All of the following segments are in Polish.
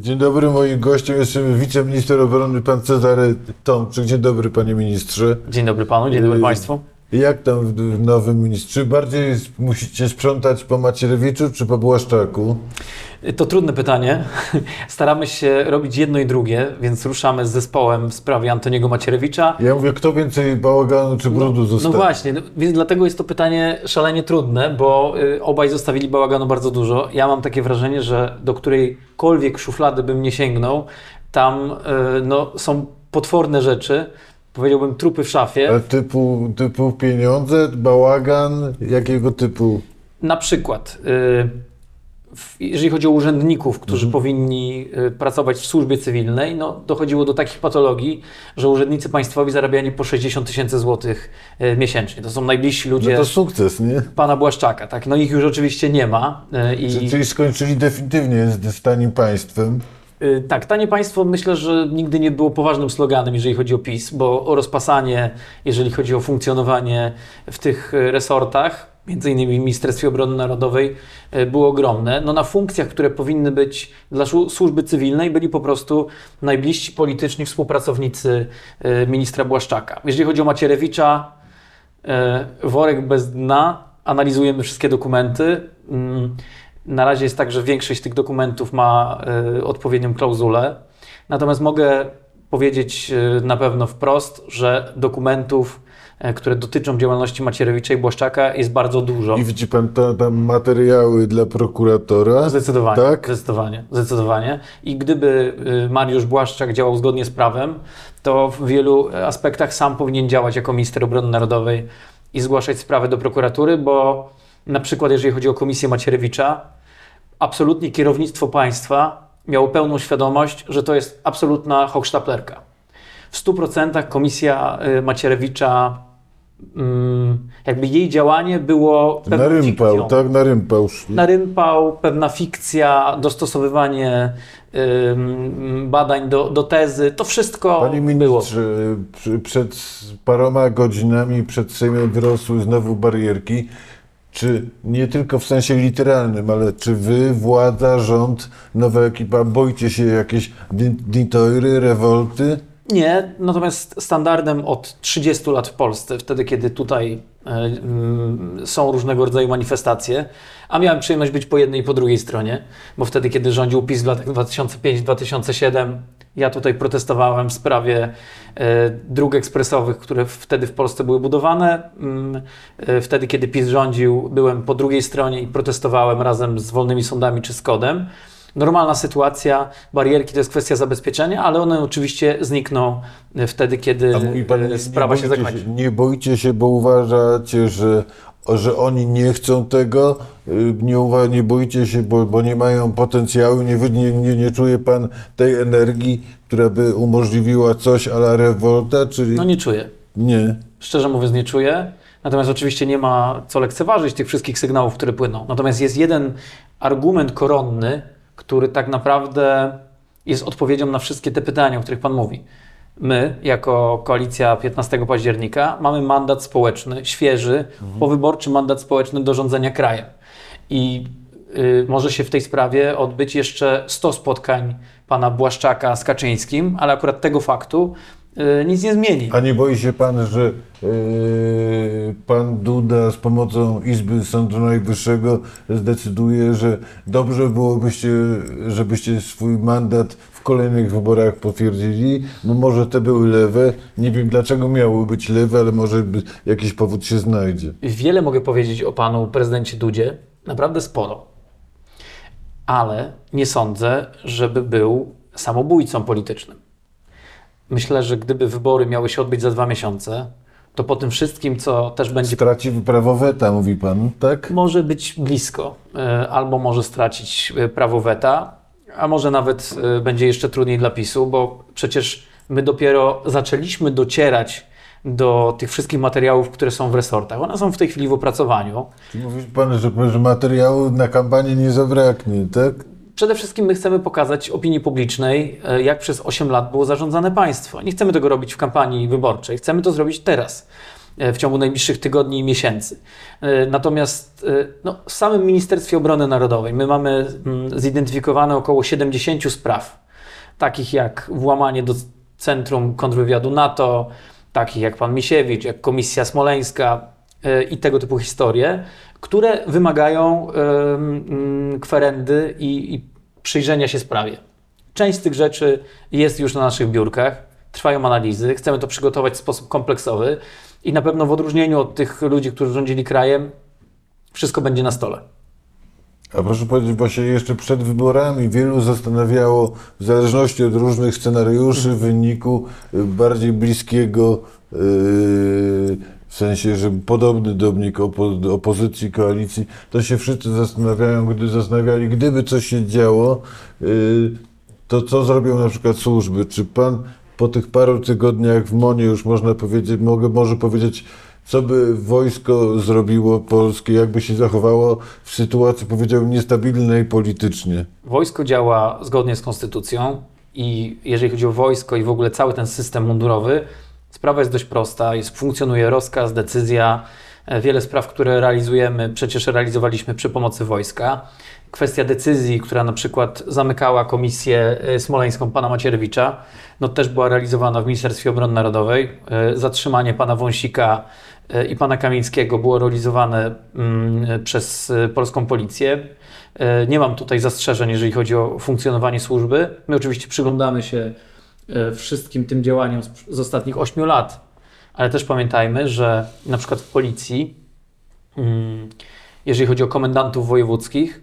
Dzień dobry, moim gościem jest wiceminister obrony pan Cezary Tomczyk. Dzień dobry, panie ministrze. Dzień dobry panu, dzień dobry Yy, państwu. Jak tam w, w nowym ministrze? Czy bardziej musicie sprzątać po Macierewiczu czy po Błaszczaku? To trudne pytanie. Staramy się robić jedno i drugie, więc ruszamy z zespołem w sprawie Antoniego Macierewicza. Ja mówię, kto więcej bałaganu czy brudu No zostawi? właśnie, no, więc dlatego jest to pytanie szalenie trudne, bo y, obaj zostawili bałaganu bardzo dużo. Ja mam takie wrażenie, że do którejkolwiek szuflady bym nie sięgnął, tam y, no, są potworne rzeczy. Powiedziałbym trupy w szafie. Ale typu, typu pieniądze, bałagan, jakiego typu? Na przykład, y, jeżeli chodzi o urzędników, którzy powinni y, pracować w służbie cywilnej, no, dochodziło do takich patologii, że urzędnicy państwowi zarabiali po 60 tysięcy złotych y, miesięcznie. To są najbliżsi ludzie No to sukces, nie? pana Błaszczaka. Tak? No ich już oczywiście nie ma. I, Czyli skończyli definitywnie z tanim państwem. Y, tak, tanie państwo myślę, że nigdy nie było poważnym sloganem, jeżeli chodzi o PiS, bo o rozpasanie, jeżeli chodzi o funkcjonowanie w tych y, resortach, między innymi w Ministerstwie Obrony Narodowej, y, było ogromne. No na funkcjach, które powinny być dla służby cywilnej, byli po prostu najbliżsi polityczni współpracownicy ministra Błaszczaka. Jeżeli chodzi o Macierewicza, worek bez dna, analizujemy wszystkie dokumenty. Na razie jest tak, że większość tych dokumentów ma e, odpowiednią klauzulę. Natomiast mogę powiedzieć e, na pewno wprost, że dokumentów, e, które dotyczą działalności Macierewicza i Błaszczaka jest bardzo dużo. I widzi pan ta, tam materiały dla prokuratora? Zdecydowanie, Tak? zdecydowanie, zdecydowanie. I gdyby y, Mariusz Błaszczak działał zgodnie z prawem, to w wielu aspektach sam powinien działać jako minister obrony narodowej i zgłaszać sprawy do prokuratury, bo na przykład jeżeli chodzi o komisję Macierewicza, absolutnie kierownictwo państwa miało pełną świadomość, że to jest absolutna hochsztaplerka. W 100% komisja y, Macierewicza, mm, jakby jej działanie było Na rympał, fikcją tak? Na rympał szli. na rympał, pewna fikcja, dostosowywanie ym, badań do, do tezy, to wszystko Panie było. ministrze, przy- przed paroma godzinami przed Sejmem wyrosły znowu barierki. Czy nie tylko w sensie literalnym, ale czy wy, władza, rząd, nowa ekipa, boicie się jakiejś din- dintoiry, rewolty? Nie, natomiast standardem od 30 lat w Polsce, wtedy kiedy tutaj e, mm, są różnego rodzaju manifestacje, a miałem przyjemność być po jednej i po drugiej stronie, bo wtedy kiedy rządził PiS w latach 2005-2007, ja tutaj protestowałem w sprawie e, dróg ekspresowych, które wtedy w Polsce były budowane. Mm, e, Wtedy kiedy PiS rządził, byłem po drugiej stronie i protestowałem razem z Wolnymi Sądami czy z Kodem. Normalna sytuacja, barierki to jest kwestia zabezpieczenia, ale one oczywiście znikną e, wtedy, kiedy pan, e, nie, sprawa się zakończy. Nie boicie się, bo uważacie, że, że oni nie chcą tego, y, nie, uwa- nie boicie się, bo, bo nie mają potencjału, nie, nie, nie, nie czuje pan tej energii, która by umożliwiła coś a la rewolta, czyli No nie czuję. nie. Szczerze mówiąc, nie czuję. Natomiast oczywiście nie ma co lekceważyć tych wszystkich sygnałów, które płyną. Natomiast jest jeden argument koronny, który tak naprawdę jest odpowiedzią na wszystkie te pytania, o których Pan mówi. My, jako koalicja 15 października, mamy mandat społeczny, świeży, powyborczy mandat społeczny do rządzenia krajem. I y, może się w tej sprawie odbyć jeszcze 100 spotkań pana Błaszczaka z Kaczyńskim, ale akurat tego faktu nic nie zmieni. A nie boi się pan, że yy, pan Duda z pomocą Izby Sądu Najwyższego zdecyduje, że dobrze byłobyście, żebyście swój mandat w kolejnych wyborach potwierdzili, bo może te były lewe, nie wiem dlaczego miały być lewe, ale może jakiś powód się znajdzie. Wiele mogę powiedzieć o panu prezydencie Dudzie, naprawdę sporo. Ale nie sądzę, żeby był samobójcą politycznym. Myślę, że gdyby wybory miały się odbyć za dwa miesiące, to po tym wszystkim, co też będzie Straci prawo weta, mówi pan, tak? może być blisko, e, albo może stracić e, prawo weta, a może nawet e, będzie jeszcze trudniej dla PiSu, bo przecież my dopiero zaczęliśmy docierać do tych wszystkich materiałów, które są w resortach. One są w tej chwili w opracowaniu. Czy mówi pan, że, że materiału na kampanię nie zabraknie, tak? Przede wszystkim my chcemy pokazać opinii publicznej, e, jak przez 8 lat było zarządzane państwo. Nie chcemy tego robić w kampanii wyborczej, chcemy to zrobić teraz. e, w ciągu najbliższych tygodni i miesięcy. E, Natomiast no, w samym Ministerstwie Obrony Narodowej my mamy mm, zidentyfikowane około 70 spraw, takich jak włamanie do Centrum Kontrwywiadu NATO, takich jak pan Misiewicz, jak Komisja Smoleńska i tego typu historie, które wymagają mm, kwerendy i, i przyjrzenia się sprawie. Część z tych rzeczy jest już na naszych biurkach, trwają analizy, chcemy to przygotować w sposób kompleksowy i na pewno w odróżnieniu od tych ludzi, którzy rządzili krajem, wszystko będzie na stole. A proszę powiedzieć, właśnie jeszcze przed wyborami wielu zastanawiało, w zależności od różnych scenariuszy, wyniku y, bardziej bliskiego, yy, w sensie, że podobny do mnie opo- opozycji, koalicji, to się wszyscy zastanawiają, gdy zastanawiali, gdyby coś się działo, yy, to co zrobią na przykład służby? Czy pan po tych paru tygodniach w Monie już można powiedzieć, mogę może powiedzieć, co by wojsko zrobiło polskie, jakby się zachowało w sytuacji, powiedziałbym, niestabilnej politycznie? Wojsko działa zgodnie z konstytucją i jeżeli chodzi o wojsko i w ogóle cały ten system mundurowy, sprawa jest dość prosta. Jest, funkcjonuje rozkaz, decyzja. E, Wiele spraw, które realizujemy, przecież realizowaliśmy przy pomocy wojska. Kwestia decyzji, która na przykład zamykała komisję e, smoleńską pana Macierewicza, no też była realizowana w Ministerstwie Obrony Narodowej. E, Zatrzymanie pana Wąsika i pana Kamińskiego było realizowane mm, przez polską policję. Nie mam tutaj zastrzeżeń, jeżeli chodzi o funkcjonowanie służby. My oczywiście przyglądamy się wszystkim tym działaniom z, ostatnich 8 lat, ale też pamiętajmy, że na przykład w policji, mm, jeżeli chodzi o komendantów wojewódzkich,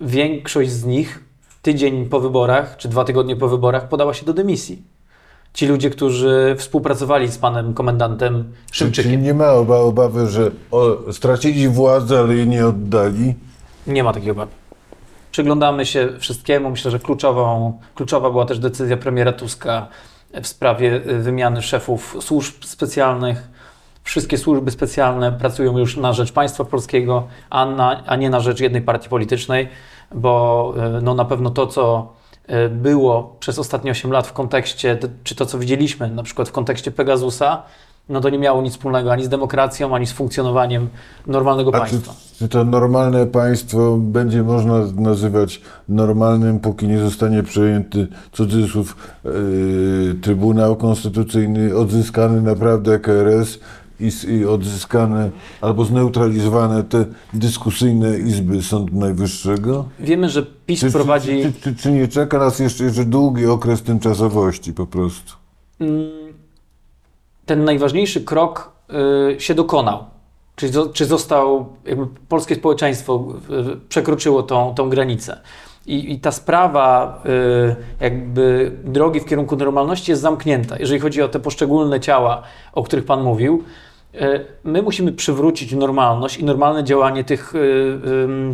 większość z nich tydzień po wyborach, czy dwa tygodnie po wyborach podała się do dymisji. Ci ludzie, którzy współpracowali z panem komendantem Czy, czy Szymczykiem. nie ma oba, obawy, że o, stracili władzę, ale jej nie oddali? Nie ma takiej obawy. Przyglądamy się wszystkiemu. Myślę, że kluczową, kluczowa była też decyzja premiera Tuska w sprawie y, wymiany szefów służb specjalnych. Wszystkie służby specjalne pracują już na rzecz państwa polskiego, a, na, a nie na rzecz jednej partii politycznej, bo y, no, na pewno to, co y, było przez ostatnie 8 lat w kontekście, czy to, co widzieliśmy na przykład w kontekście Pegasusa, no to nie miało nic wspólnego ani z demokracją, ani z funkcjonowaniem normalnego A czy, państwa. czy to normalne państwo będzie można nazywać normalnym, póki nie zostanie przejęty cudzysłów yy, Trybunał Konstytucyjny, odzyskany naprawdę KRS i, i odzyskane albo zneutralizowane te dyskusyjne izby Sądu Najwyższego? Wiemy, że PiS Czy, prowadzi. czy, czy, czy, czy nie czeka nas jeszcze, jeszcze długi okres tymczasowości po prostu? Mm, ten najważniejszy krok y, się dokonał. Czy, czy został, jakby polskie społeczeństwo y, przekroczyło tą, tą granicę. I, I ta sprawa, y, jakby drogi w kierunku normalności jest zamknięta. Jeżeli chodzi o te poszczególne ciała, o których Pan mówił, my musimy przywrócić normalność i normalne działanie tych,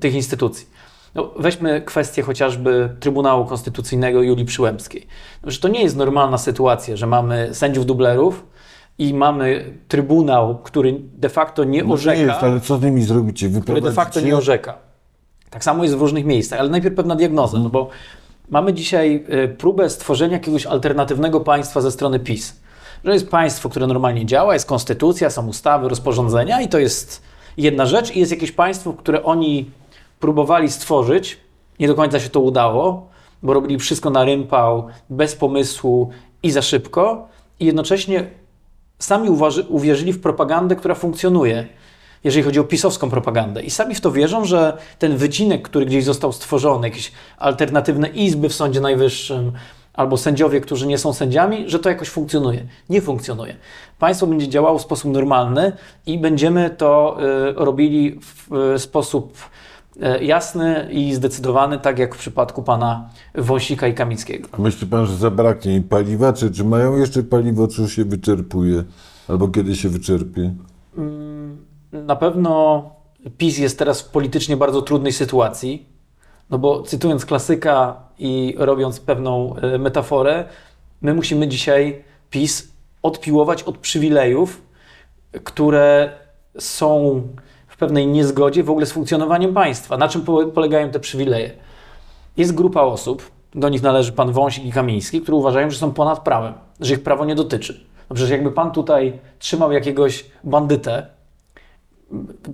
tych instytucji. No, weźmy kwestię chociażby Trybunału Konstytucyjnego Julii Przyłębskiej. No, że to nie jest normalna sytuacja, że mamy sędziów dublerów i mamy Trybunał, który de facto nie No orzeka, nie jest, ale co z nimi zrobicie? który de facto nie orzeka. Tak samo jest w różnych miejscach, ale najpierw pewna diagnoza, no bo mamy dzisiaj y, próbę stworzenia jakiegoś alternatywnego państwa ze strony PiS. Że jest państwo, które normalnie działa, jest konstytucja, są ustawy, rozporządzenia i to jest jedna rzecz i jest jakieś państwo, które oni próbowali stworzyć, nie do końca się to udało, bo robili wszystko na rympał, bez pomysłu i za szybko i jednocześnie sami uwierzyli w propagandę, która funkcjonuje, jeżeli chodzi o pisowską propagandę. I sami w to wierzą, że ten wycinek, który gdzieś został stworzony, jakieś alternatywne izby w Sądzie Najwyższym, albo sędziowie, którzy nie są sędziami, że to jakoś funkcjonuje. Nie funkcjonuje. Państwo będzie działało w sposób normalny i będziemy to y, robili w y, sposób jasny i zdecydowany, tak jak w przypadku pana Wąsika i Kamickiego. A myśli pan, że zabraknie im paliwa? Czy, czy mają jeszcze paliwo, czy się wyczerpuje? Albo kiedy się wyczerpie? Na pewno PiS jest teraz w politycznie bardzo trudnej sytuacji, no bo cytując klasyka i robiąc pewną e, metaforę, my musimy dzisiaj PiS odpiłować od przywilejów, które są pewnej niezgodzie w ogóle z funkcjonowaniem państwa. Na czym po- polegają te przywileje? Jest grupa osób, do nich należy pan Wąsik i Kamiński, które uważają, że są ponad prawem, że ich prawo nie dotyczy. No przecież jakby pan tutaj trzymał jakiegoś bandytę,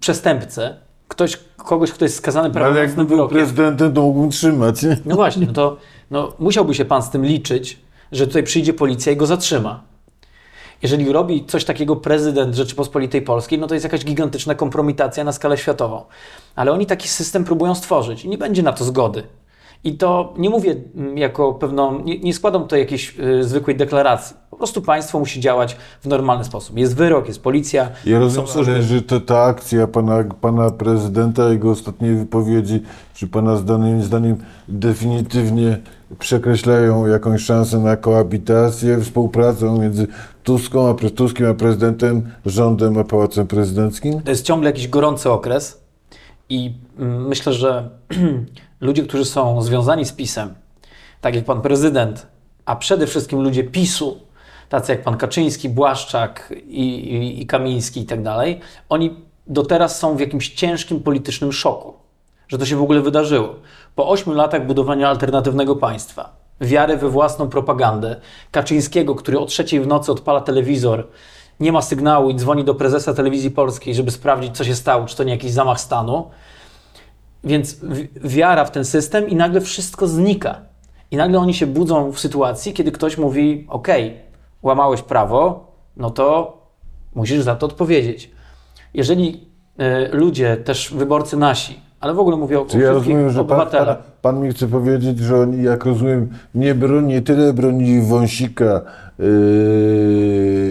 przestępcę, ktoś, kogoś, kto jest skazany prawomocnym wyrokiem. prezydentem, to mógłbym trzymać. Nie? No właśnie, no to no, musiałby się pan z tym liczyć, że tutaj przyjdzie policja i go zatrzyma. Jeżeli robi coś takiego prezydent Rzeczypospolitej Polskiej, no to jest jakaś gigantyczna kompromitacja na skalę światową. Ale oni taki system próbują stworzyć i nie będzie na to zgody. I to nie mówię mm, jako pewną, nie, nie składam tutaj jakiejś y, zwykłej deklaracji. Po prostu państwo musi działać w normalny sposób. Jest wyrok, jest policja. Ja rozumiem, są że, że to, ta akcja pana, pana prezydenta, jego ostatniej wypowiedzi, czy pana zdaniem, zdaniem definitywnie przekreślają jakąś szansę na koabitację, współpracę między Tuską, a, Tuskiem a prezydentem, rządem a pałacem prezydenckim? To jest ciągle jakiś gorący okres i mm, myślę, że ludzie, którzy są związani z PiSem, tak jak pan prezydent, a przede wszystkim ludzie PiSu, tacy jak pan Kaczyński, Błaszczak i, i, i Kamiński i tak dalej, oni do teraz są w jakimś ciężkim politycznym szoku, że to się w ogóle wydarzyło. Po ośmiu latach budowania alternatywnego państwa, wiary we własną propagandę, Kaczyńskiego, który o trzeciej w nocy odpala telewizor, nie ma sygnału i dzwoni do prezesa telewizji polskiej, żeby sprawdzić, co się stało, czy to nie jakiś zamach stanu. Więc wiara w ten system i nagle wszystko znika. I nagle oni się budzą w sytuacji, kiedy ktoś mówi: OK, łamałeś prawo, no to musisz za to odpowiedzieć. Jeżeli e, ludzie, też wyborcy nasi, ale w ogóle mówię o Czy ja rozumiem, że pan, pan, pan mi chce powiedzieć, że oni, jak rozumiem, nie, broni, tyle bronili Wąsika yy,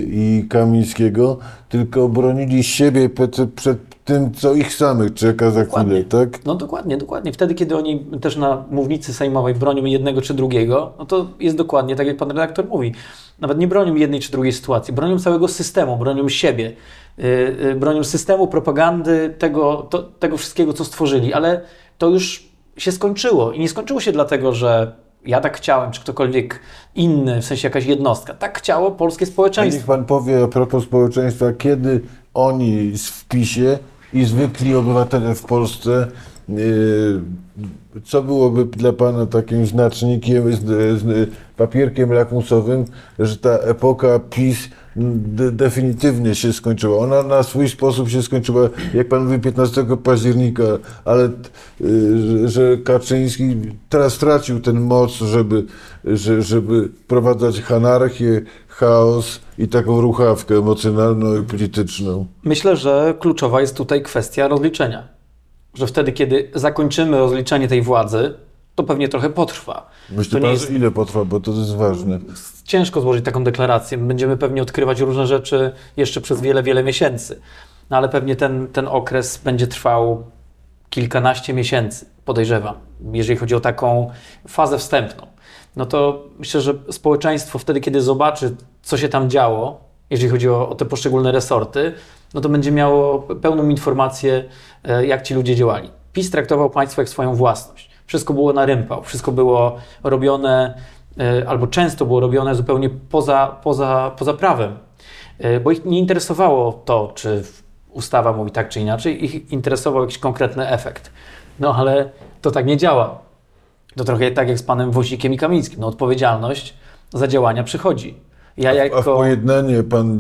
i Kamińskiego, tylko bronili siebie przed, przed tym, co ich samych czeka za chwilę, tak? No dokładnie, dokładnie. Wtedy, kiedy oni też na mównicy sejmowej bronią jednego czy drugiego, no to jest dokładnie tak, jak pan redaktor mówi. Nawet nie bronią jednej czy drugiej sytuacji, bronią całego systemu, bronią siebie, yy, yy, bronią systemu, propagandy, tego, to, tego wszystkiego, co stworzyli, ale to już się skończyło. I nie skończyło się dlatego, że ja tak chciałem, czy ktokolwiek inny, w sensie jakaś jednostka. Tak chciało polskie A niech społeczeństwo. pan powie a propos społeczeństwa, kiedy oni w PiSie i zwykli obywatele w Polsce, yy, co byłoby dla pana takim znacznikiem, papierkiem lakmusowym, że ta epoka PiS de, definitywnie się skończyła. Ona na swój sposób się skończyła, jak pan mówi, 15 października, ale yy, że- Kaczyński teraz stracił ten moc, żeby, że, żeby wprowadzać anarchię, chaos i taką ruchawkę emocjonalną i polityczną. Myślę, że kluczowa jest tutaj kwestia rozliczenia. Że wtedy, kiedy zakończymy rozliczenie tej władzy, to pewnie trochę potrwa. Myślę, pan, jest ile potrwa, bo to jest ważne. ciężko złożyć taką deklarację. Będziemy pewnie odkrywać różne rzeczy jeszcze przez wiele, wiele miesięcy. No ale pewnie ten, ten okres będzie trwał kilkanaście miesięcy, podejrzewam, jeżeli chodzi o taką fazę wstępną. No to myślę, że społeczeństwo wtedy, kiedy zobaczy, co się tam działo, jeżeli chodzi o, o te poszczególne resorty, no to będzie miało pełną informację, e, jak ci ludzie działali. PiS traktował państwo jak swoją własność. Wszystko było na rympał, wszystko było robione, e, albo często było robione zupełnie poza, poza, poza prawem, E, bo ich nie interesowało to, czy ustawa mówi tak czy inaczej, ich interesował jakiś konkretny efekt. No ale to tak nie działa. To trochę tak jak z panem Wąsikiem i Kamińskim. No, odpowiedzialność za działania przychodzi. Ja A w jako... pojednanie pan,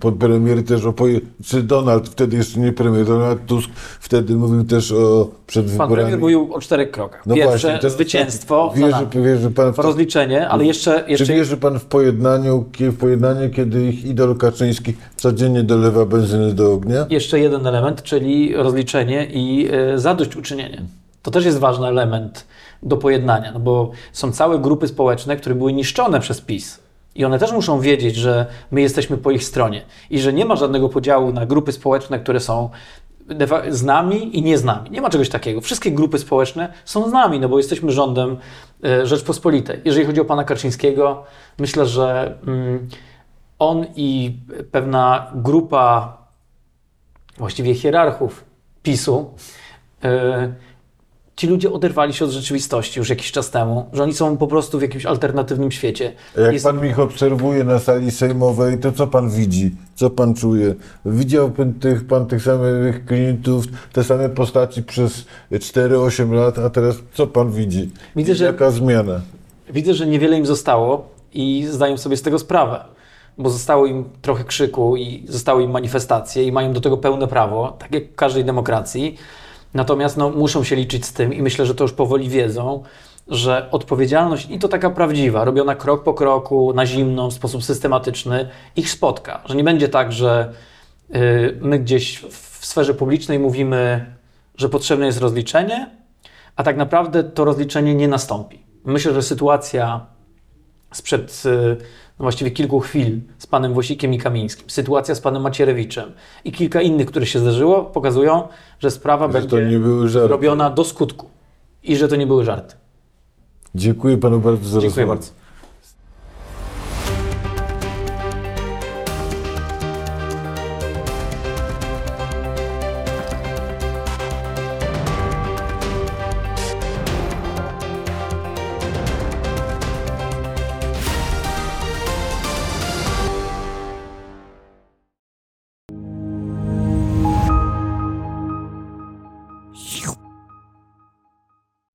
pan premier też o poje, czy Donald, wtedy jeszcze nie premier, Donald Tusk wtedy mówił też o przed Pan wyborami. premier mówił o czterech krokach. No Pierwsze, właśnie, to- zwycięstwo, Wierzy, wierzy pan w to, rozliczenie, ale jeszcze, Czy jeszcze wierzy pan w pojednaniu, w pojednanie, kiedy ich idol Kaczyński codziennie dolewa benzyny do ognia? jeszcze jeden element, czyli rozliczenie i e, zadośćuczynienie. To też jest ważny element do pojednania, no bo są całe grupy społeczne, które były niszczone przez PiS. I one też muszą wiedzieć, że my jesteśmy po ich stronie i że nie ma żadnego podziału na grupy społeczne, które są z nami i nie z nami. Nie ma czegoś takiego. Wszystkie grupy społeczne są z nami, no bo jesteśmy rządem e, Rzeczpospolitej. Jeżeli chodzi o pana Kaczyńskiego, myślę, że mm, on i pewna grupa właściwie hierarchów PiSu, e, ci ludzie oderwali się od rzeczywistości już jakiś czas temu, że oni są po prostu w jakimś alternatywnym świecie. Jak Jest- pan ich obserwuje na sali sejmowej, to co pan widzi? Co pan czuje? Widział pan tych, pan tych samych klientów, te same postaci przez 4-8 lat, a teraz co pan widzi? Widzę, że- Jaka zmiana? Widzę, że niewiele im zostało i zdają sobie z tego sprawę, bo zostało im trochę krzyku i zostały im manifestacje i mają do tego pełne prawo, tak jak w każdej demokracji. Natomiast no, muszą się liczyć z tym i myślę, że to już powoli wiedzą, że odpowiedzialność i to taka prawdziwa, robiona krok po kroku, na zimno, w sposób systematyczny, ich spotka. Że nie będzie tak, że y, my gdzieś w sferze publicznej mówimy, że potrzebne jest rozliczenie, a tak naprawdę to rozliczenie nie nastąpi. Myślę, że sytuacja sprzed y, właściwie kilku chwil z panem Wosikiem i Kamińskim, sytuacja z panem Macierewiczem i kilka innych, które się zdarzyło, pokazują, że sprawa Że będzie robiona do skutku i że to nie były żarty. Dziękuję panu bardzo za Dziękuję bardzo.